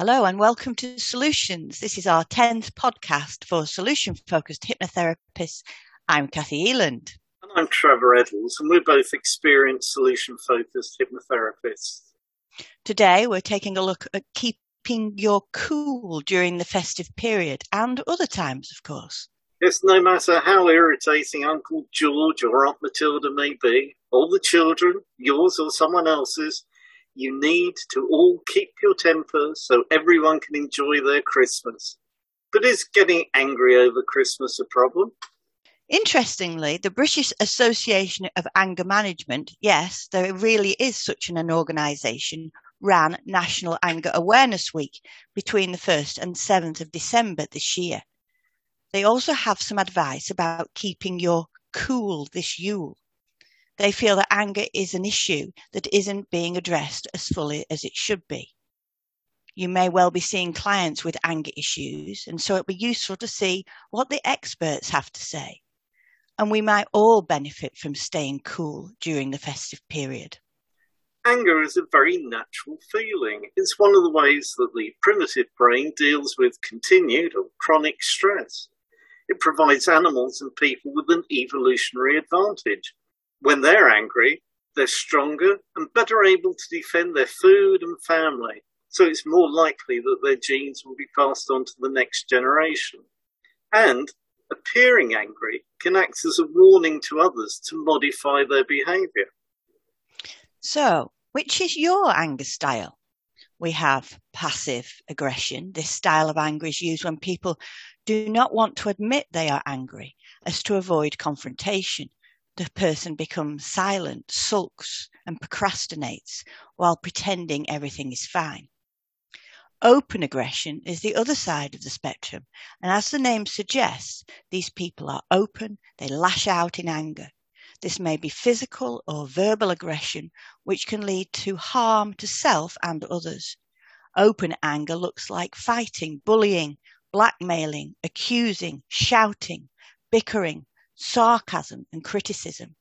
Hello and welcome to Solutions. This is our 10th podcast for solution focused hypnotherapists. I'm Kathy Eland. And I'm Trevor Eddles, and we're both experienced solution focused hypnotherapists. Today we're taking a look at keeping your cool during the festive period and other times, of course. Yes, no matter how irritating Uncle George or Aunt Matilda may be, all the children, yours or someone else's, you need to all keep your temper so everyone can enjoy their Christmas. But is getting angry over Christmas a problem? Interestingly, the British Association of Anger Management, yes, there really is such an organisation, ran National Anger Awareness Week between the 1st and 7th of December this year. They also have some advice about keeping your cool this Yule. They feel that anger is an issue that isn't being addressed as fully as it should be. You may well be seeing clients with anger issues, and so it'd be useful to see what the experts have to say. And we might all benefit from staying cool during the festive period. Anger is a very natural feeling. It's one of the ways that the primitive brain deals with continued or chronic stress. It provides animals and people with an evolutionary advantage when they're angry, they're stronger and better able to defend their food and family. So it's more likely that their genes will be passed on to the next generation. And appearing angry can act as a warning to others to modify their behavior. So, which is your anger style? We have passive aggression. This style of anger is used when people do not want to admit they are angry as to avoid confrontation the person becomes silent, sulks, and procrastinates while pretending everything is fine. Open aggression is the other side of the spectrum, and as the name suggests, these people are open, they lash out in anger. This may be physical or verbal aggression, which can lead to harm to self and others. Open anger looks like fighting, bullying, blackmailing, accusing, shouting, bickering, sarcasm and criticism.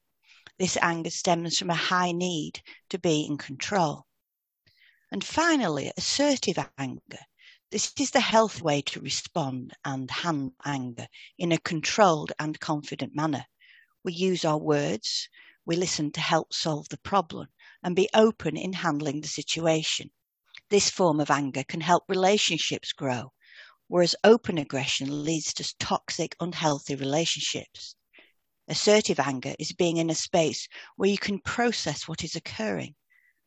This anger stems from a high need to be in control. And finally, assertive anger. This is the healthy way to respond and handle anger in a controlled and confident manner. We use our words, we listen to help solve the problem, and be open in handling the situation. This form of anger can help relationships grow, whereas open aggression leads to toxic, unhealthy relationships. Assertive anger is being in a space where you can process what is occurring,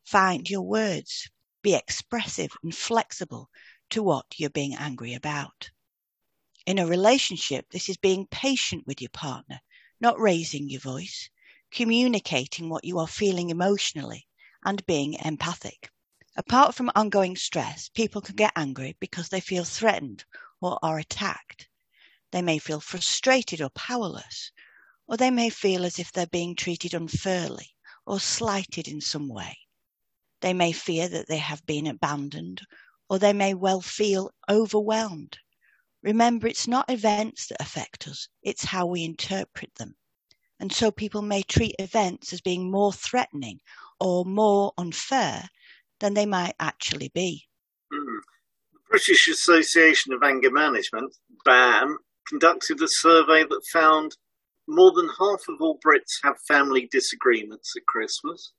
find your words, be expressive and flexible to what you're being angry about. In a relationship, this is being patient with your partner, not raising your voice, communicating what you are feeling emotionally, and being empathic. Apart from ongoing stress, people can get angry because they feel threatened or are attacked. They may feel frustrated or powerless, or they may feel as if they're being treated unfairly or slighted in some way. They may fear that they have been abandoned, or they may well feel overwhelmed. Remember, it's not events that affect us, it's how we interpret them. And so people may treat events as being more threatening or more unfair than they might actually be. Mm. The British Association of Anger Management, BAM, conducted a survey that found more than half of all Brits have family disagreements at Christmas.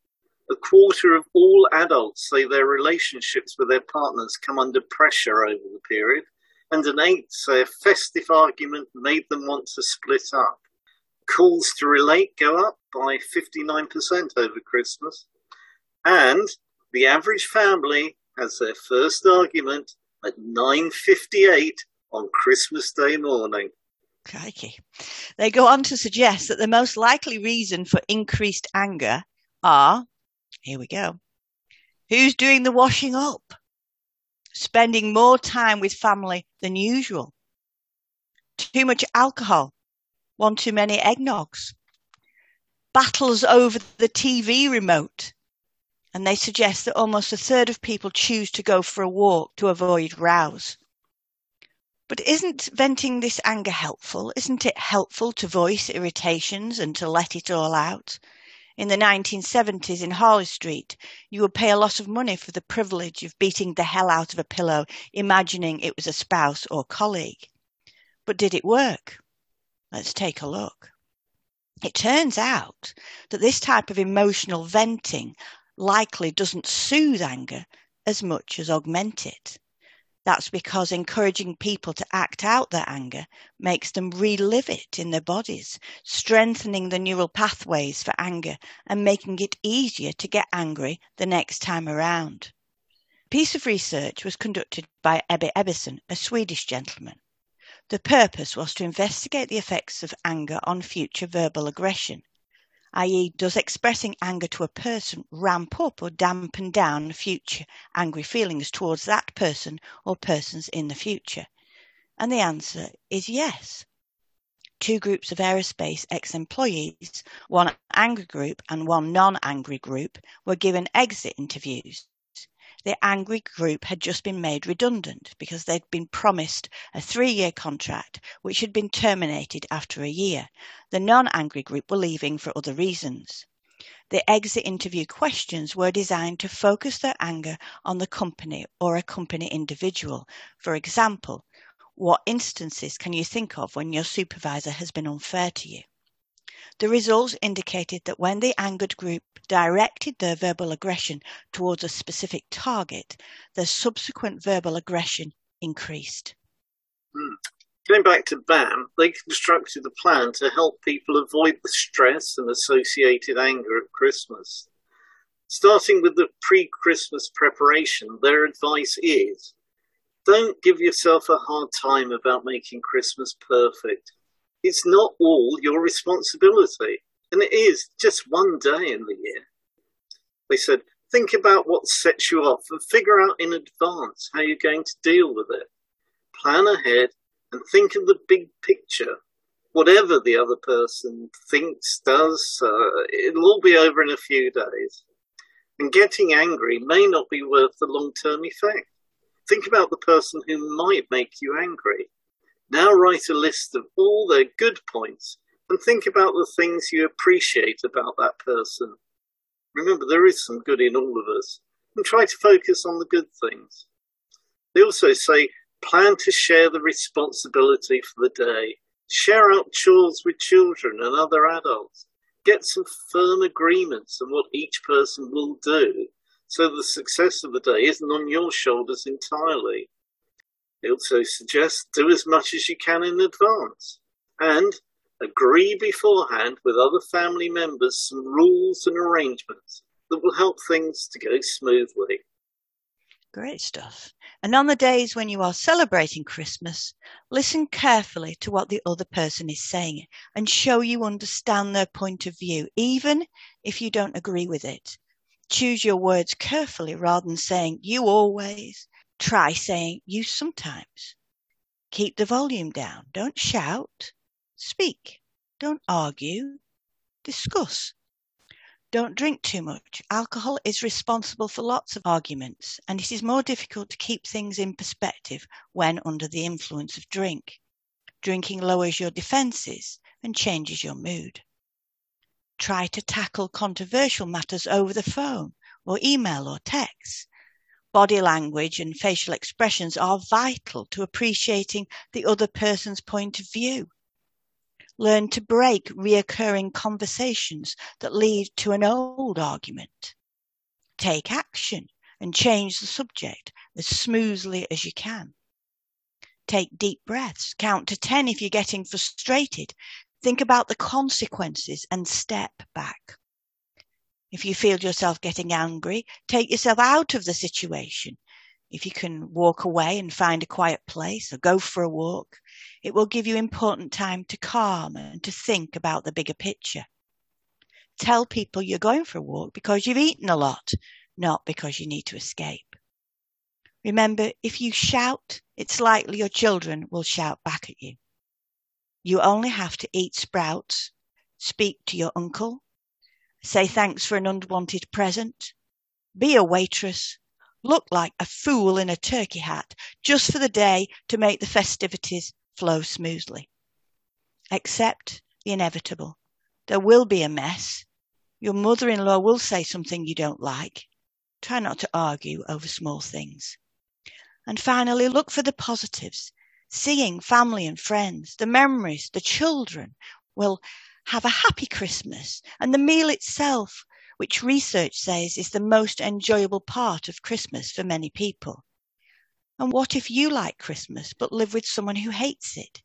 A quarter of all adults say their relationships with their partners come under pressure over the period, and an eighth say a festive argument made them want to split up. Calls to relate go up by 59% over Christmas, and the average family has their first argument at 9.58 on Christmas Day morning. Crikey. They go on to suggest that the most likely reason for increased anger are, here we go, who's doing the washing up? Spending more time with family than usual. Too much alcohol. One too many eggnogs. Battles over the TV remote. And they suggest that almost a third of people choose to go for a walk to avoid rows. But isn't venting this anger helpful? Isn't it helpful to voice irritations and to let it all out? In the 1970s in Harley Street, you would pay a lot of money for the privilege of beating the hell out of a pillow, imagining it was a spouse or colleague. But did it work? Let's take a look. It turns out that this type of emotional venting likely doesn't soothe anger as much as augment it. That's because encouraging people to act out their anger makes them relive it in their bodies, strengthening the neural pathways for anger and making it easier to get angry the next time around. A piece of research was conducted by Ebbe Ebbesen, a Swedish gentleman. The purpose was to investigate the effects of anger on future verbal aggression i.e., does expressing anger to a person ramp up or dampen down future angry feelings towards that person or persons in the future? And the answer is yes. Two groups of aerospace ex employees, one angry group and one non angry group, were given exit interviews the angry group had just been made redundant because they'd been promised a three year contract which had been terminated after a year. The non angry group were leaving for other reasons. The exit interview questions were designed to focus their anger on the company or a company individual. For example, what instances can you think of when your supervisor has been unfair to you? The results indicated that when the angered group directed their verbal aggression towards a specific target, their subsequent verbal aggression increased. Hmm. Going back to BAM, they constructed a plan to help people avoid the stress and associated anger at Christmas. Starting with the pre Christmas preparation, their advice is don't give yourself a hard time about making Christmas perfect. It's not all your responsibility. And it is just one day in the year. They said, think about what sets you off and figure out in advance how you're going to deal with it. Plan ahead and think of the big picture. Whatever the other person thinks, does, uh, it'll all be over in a few days. And getting angry may not be worth the long term effect. Think about the person who might make you angry. Now write a list of all their good points and think about the things you appreciate about that person. Remember, there is some good in all of us and try to focus on the good things. They also say plan to share the responsibility for the day. Share out chores with children and other adults. Get some firm agreements on what each person will do so the success of the day isn't on your shoulders entirely. They also suggest do as much as you can in advance and agree beforehand with other family members some rules and arrangements that will help things to go smoothly. Great stuff. And on the days when you are celebrating Christmas, listen carefully to what the other person is saying and show you understand their point of view, even if you don't agree with it. Choose your words carefully rather than saying, you always, Try saying you sometimes. Keep the volume down. Don't shout. Speak. Don't argue. Discuss. Don't drink too much. Alcohol is responsible for lots of arguments, and it is more difficult to keep things in perspective when under the influence of drink. Drinking lowers your defenses and changes your mood. Try to tackle controversial matters over the phone or email or text body language and facial expressions are vital to appreciating the other person's point of view. Learn to break reoccurring conversations that lead to an old argument. Take action and change the subject as smoothly as you can. Take deep breaths. Count to 10 if you're getting frustrated. Think about the consequences and step back. If you feel yourself getting angry, take yourself out of the situation. If you can walk away and find a quiet place or go for a walk, it will give you important time to calm and to think about the bigger picture. Tell people you're going for a walk because you've eaten a lot, not because you need to escape. Remember, if you shout, it's likely your children will shout back at you. You only have to eat sprouts, speak to your uncle, say thanks for an unwanted present, be a waitress, look like a fool in a turkey hat just for the day to make the festivities flow smoothly. Accept the inevitable. There will be a mess. Your mother in law will say something you don't like. Try not to argue over small things. And finally, look for the positives. Seeing family and friends, the memories, the children will have a happy Christmas and the meal itself, which research says is the most enjoyable part of Christmas for many people. And what if you like Christmas but live with someone who hates it?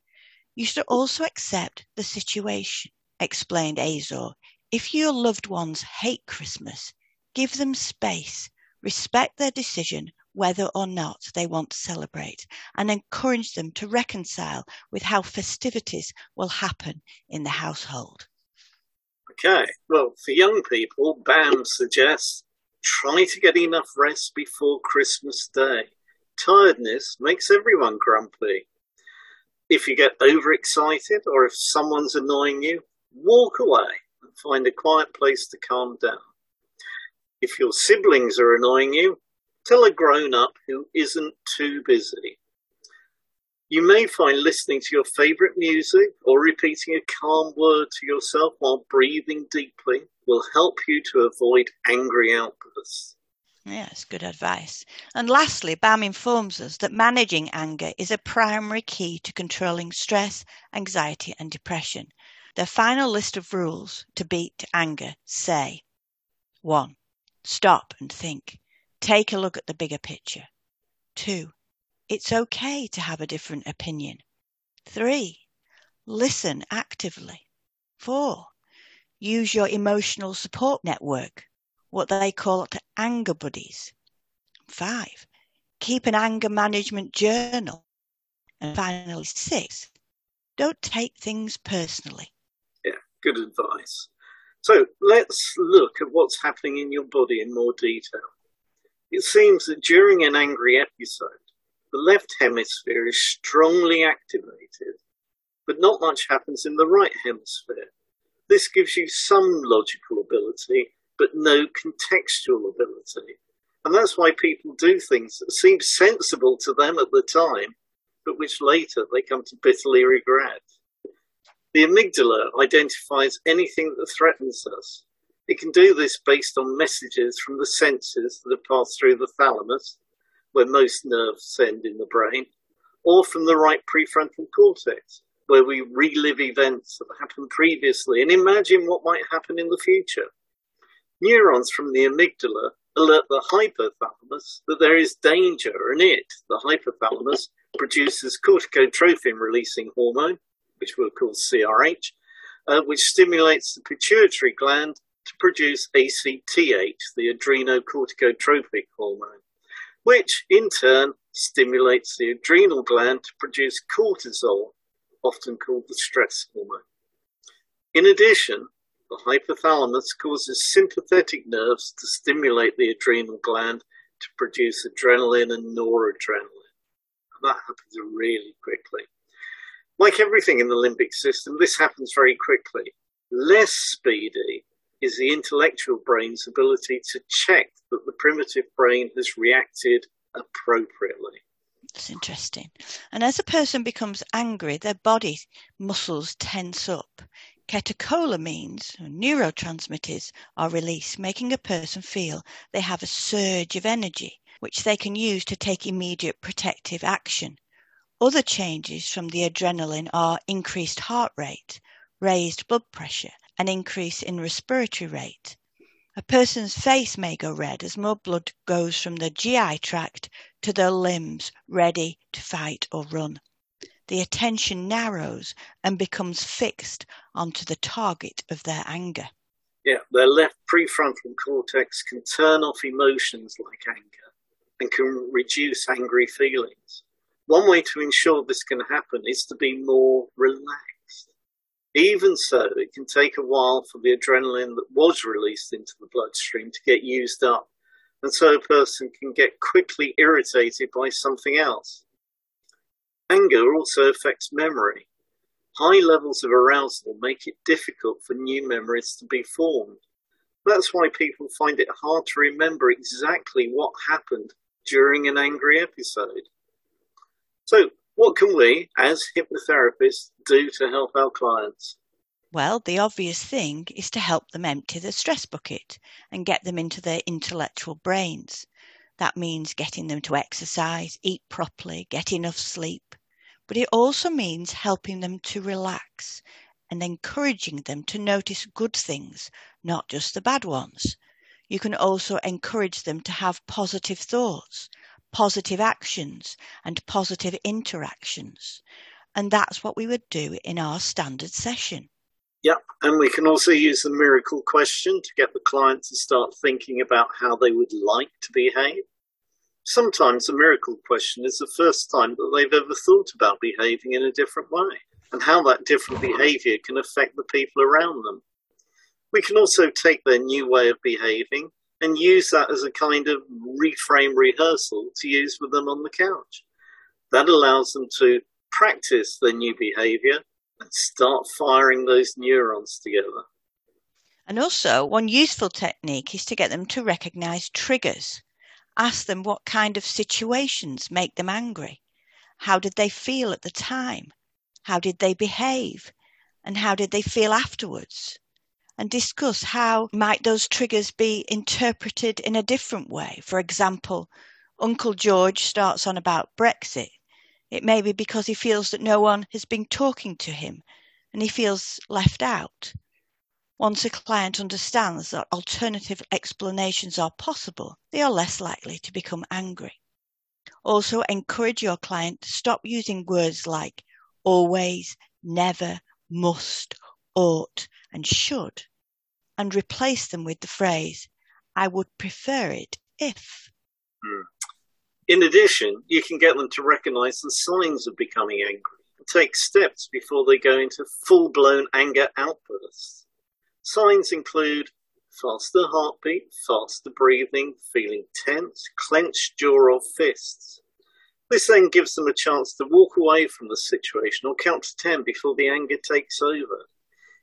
You should also accept the situation, explained Azor. If your loved ones hate Christmas, give them space, respect their decision whether or not they want to celebrate, and encourage them to reconcile with how festivities will happen in the household. Okay, well, for young people, BAM suggests try to get enough rest before Christmas Day. Tiredness makes everyone grumpy. If you get overexcited or if someone's annoying you, walk away and find a quiet place to calm down. If your siblings are annoying you, tell a grown up who isn't too busy. You may find listening to your favourite music or repeating a calm word to yourself while breathing deeply will help you to avoid angry outbursts. Yes, good advice. And lastly, BAM informs us that managing anger is a primary key to controlling stress, anxiety, and depression. Their final list of rules to beat anger say 1. Stop and think. Take a look at the bigger picture. 2. It's okay to have a different opinion. 3. Listen actively. 4. Use your emotional support network what they call anger buddies. Five, keep an anger management journal. And finally, six, don't take things personally. Yeah, good advice. So let's look at what's happening in your body in more detail. It seems that during an angry episode, the left hemisphere is strongly activated, but not much happens in the right hemisphere. This gives you some logical ability but no contextual ability. And that's why people do things that seem sensible to them at the time, but which later they come to bitterly regret. The amygdala identifies anything that threatens us. It can do this based on messages from the senses that passed through the thalamus, where most nerves send in the brain, or from the right prefrontal cortex, where we relive events that happened previously and imagine what might happen in the future. Neurons from the amygdala alert the hypothalamus that there is danger, and it, the hypothalamus, produces corticotrophin releasing hormone, which we'll call CRH, uh, which stimulates the pituitary gland to produce ACTH, the adrenocorticotropic hormone, which in turn stimulates the adrenal gland to produce cortisol, often called the stress hormone. In addition, the hypothalamus causes sympathetic nerves to stimulate the adrenal gland to produce adrenaline and noradrenaline. And that happens really quickly. Like everything in the limbic system, this happens very quickly. Less speedy is the intellectual brain's ability to check that the primitive brain has reacted appropriately. That's interesting. And as a person becomes angry, their body muscles tense up. Catecholamines, neurotransmitters, are released, making a person feel they have a surge of energy, which they can use to take immediate protective action. Other changes from the adrenaline are increased heart rate, raised blood pressure, an increase in respiratory rate. A person's face may go red as more blood goes from the GI tract to their limbs, ready to fight or run the attention narrows and becomes fixed onto the target of their anger. Yeah, their left prefrontal cortex can turn off emotions like anger and can reduce angry feelings. One way to ensure this can happen is to be more relaxed. Even so, it can take a while for the adrenaline that was released into the bloodstream to get used up, and so a person can get quickly irritated by something else. Anger also affects memory. High levels of arousal make it difficult for new memories to be formed. That's why people find it hard to remember exactly what happened during an angry episode. So, what can we, as hypnotherapists, do to help our clients? Well, the obvious thing is to help them empty the stress bucket and get them into their intellectual brains. That means getting them to exercise, eat properly, get enough sleep. But it also means helping them to relax and encouraging them to notice good things, not just the bad ones. You can also encourage them to have positive thoughts, positive actions, and positive interactions. And that's what we would do in our standard session. Yep, and we can also use the miracle question to get the client to start thinking about how they would like to behave. Sometimes the miracle question is the first time that they've ever thought about behaving in a different way and how that different behavior can affect the people around them. We can also take their new way of behaving and use that as a kind of reframe rehearsal to use with them on the couch. That allows them to practice their new behavior and start firing those neurons together. And also, one useful technique is to get them to recognize triggers. Ask them what kind of situations make them angry. How did they feel at the time? How did they behave? And how did they feel afterwards? And discuss how might those triggers be interpreted in a different way. For example, Uncle George starts on about Brexit. It may be because he feels that no one has been talking to him and he feels left out. Once a client understands that alternative explanations are possible, they are less likely to become angry. Also, encourage your client to stop using words like always, never, must, ought, and should, and replace them with the phrase, I would prefer it if. Hmm. In addition, you can get them to recognize the signs of becoming angry and take steps before they go into full blown anger outbursts. Signs include faster heartbeat, faster breathing, feeling tense, clenched jaw or fists. This then gives them a chance to walk away from the situation or count to 10 before the anger takes over.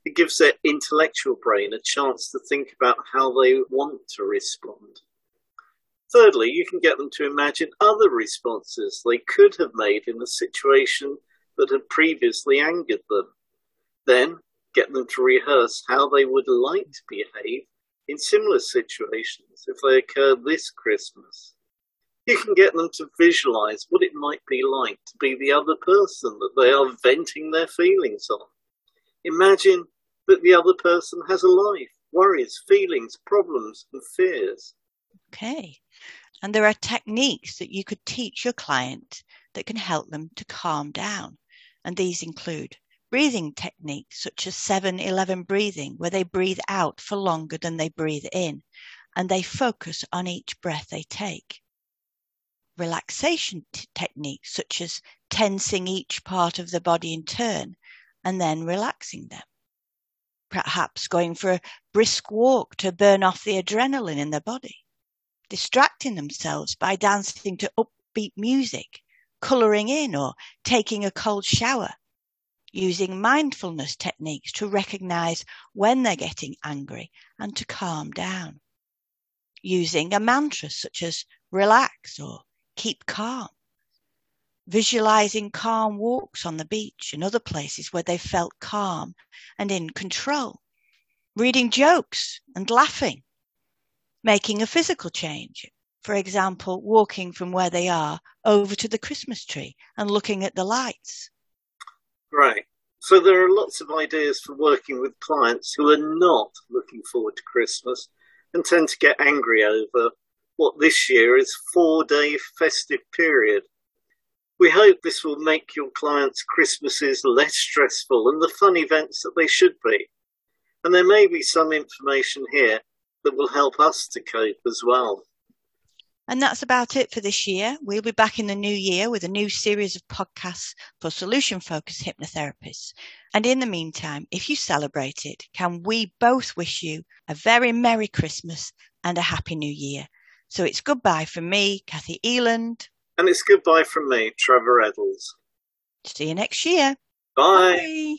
It gives their intellectual brain a chance to think about how they want to respond. Thirdly, you can get them to imagine other responses they could have made in a situation that had previously angered them. Then get them to rehearse how they would like to behave in similar situations if they occur this Christmas. You can get them to visualize what it might be like to be the other person that they are venting their feelings on. Imagine that the other person has a life, worries, feelings, problems, and fears. Okay. And there are techniques that you could teach your client that can help them to calm down. And these include breathing techniques such as 7 11 breathing, where they breathe out for longer than they breathe in, and they focus on each breath they take. Relaxation t- techniques such as tensing each part of the body in turn and then relaxing them. Perhaps going for a brisk walk to burn off the adrenaline in their body. Distracting themselves by dancing to upbeat music, colouring in, or taking a cold shower using mindfulness techniques to recognize when they're getting angry and to calm down. Using a mantra such as relax or keep calm. Visualizing calm walks on the beach and other places where they felt calm and in control. Reading jokes and laughing. Making a physical change. For example, walking from where they are over to the Christmas tree and looking at the lights Right. So there are lots of ideas for working with clients who are not looking forward to Christmas and tend to get angry over what this year is four day festive period. We hope this will make your clients' Christmases less stressful and the fun events that they should be. And there may be some information here that will help us to cope as well. And that's about it for this year. We'll be back in the new year with a new series of podcasts for solution focused hypnotherapists. And in the meantime, if you celebrate it, can we both wish you a very Merry Christmas and a Happy New Year? So it's goodbye from me, Kathy Eland. And it's goodbye from me, Trevor Eddles. See you next year. Bye. Bye.